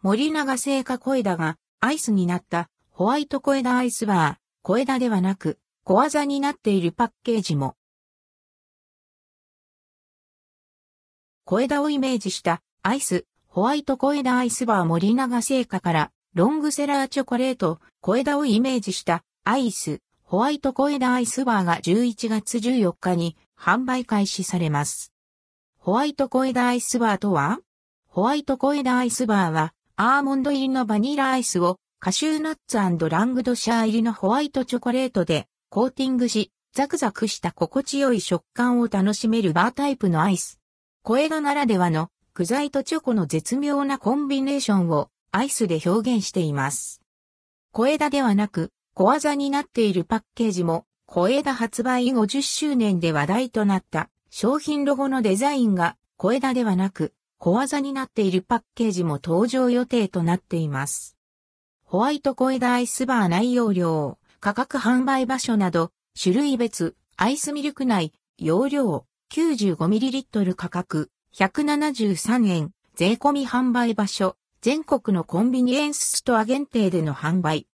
森永製菓小枝がアイスになったホワイト小枝アイスバー、小枝ではなく小技になっているパッケージも。小枝をイメージしたアイス、ホワイト小枝アイスバー森永製菓からロングセラーチョコレート、小枝をイメージしたアイス、ホワイト小枝アイスバーが11月14日に販売開始されます。ホワイト小枝アイスバーとはホワイト小枝アイスバーはアーモンド入りのバニラアイスをカシューナッツラングドシャー入りのホワイトチョコレートでコーティングし、ザクザクした心地よい食感を楽しめるバータイプのアイス。小枝ならではの具材とチョコの絶妙なコンビネーションをアイスで表現しています。小枝ではなく小技になっているパッケージも小枝発売50周年で話題となった商品ロゴのデザインが小枝ではなく小技になっているパッケージも登場予定となっています。ホワイト小枝アイスバー内容量、価格販売場所など、種類別、アイスミルク内、容量、95ml 価格、173円、税込み販売場所、全国のコンビニエンスストア限定での販売。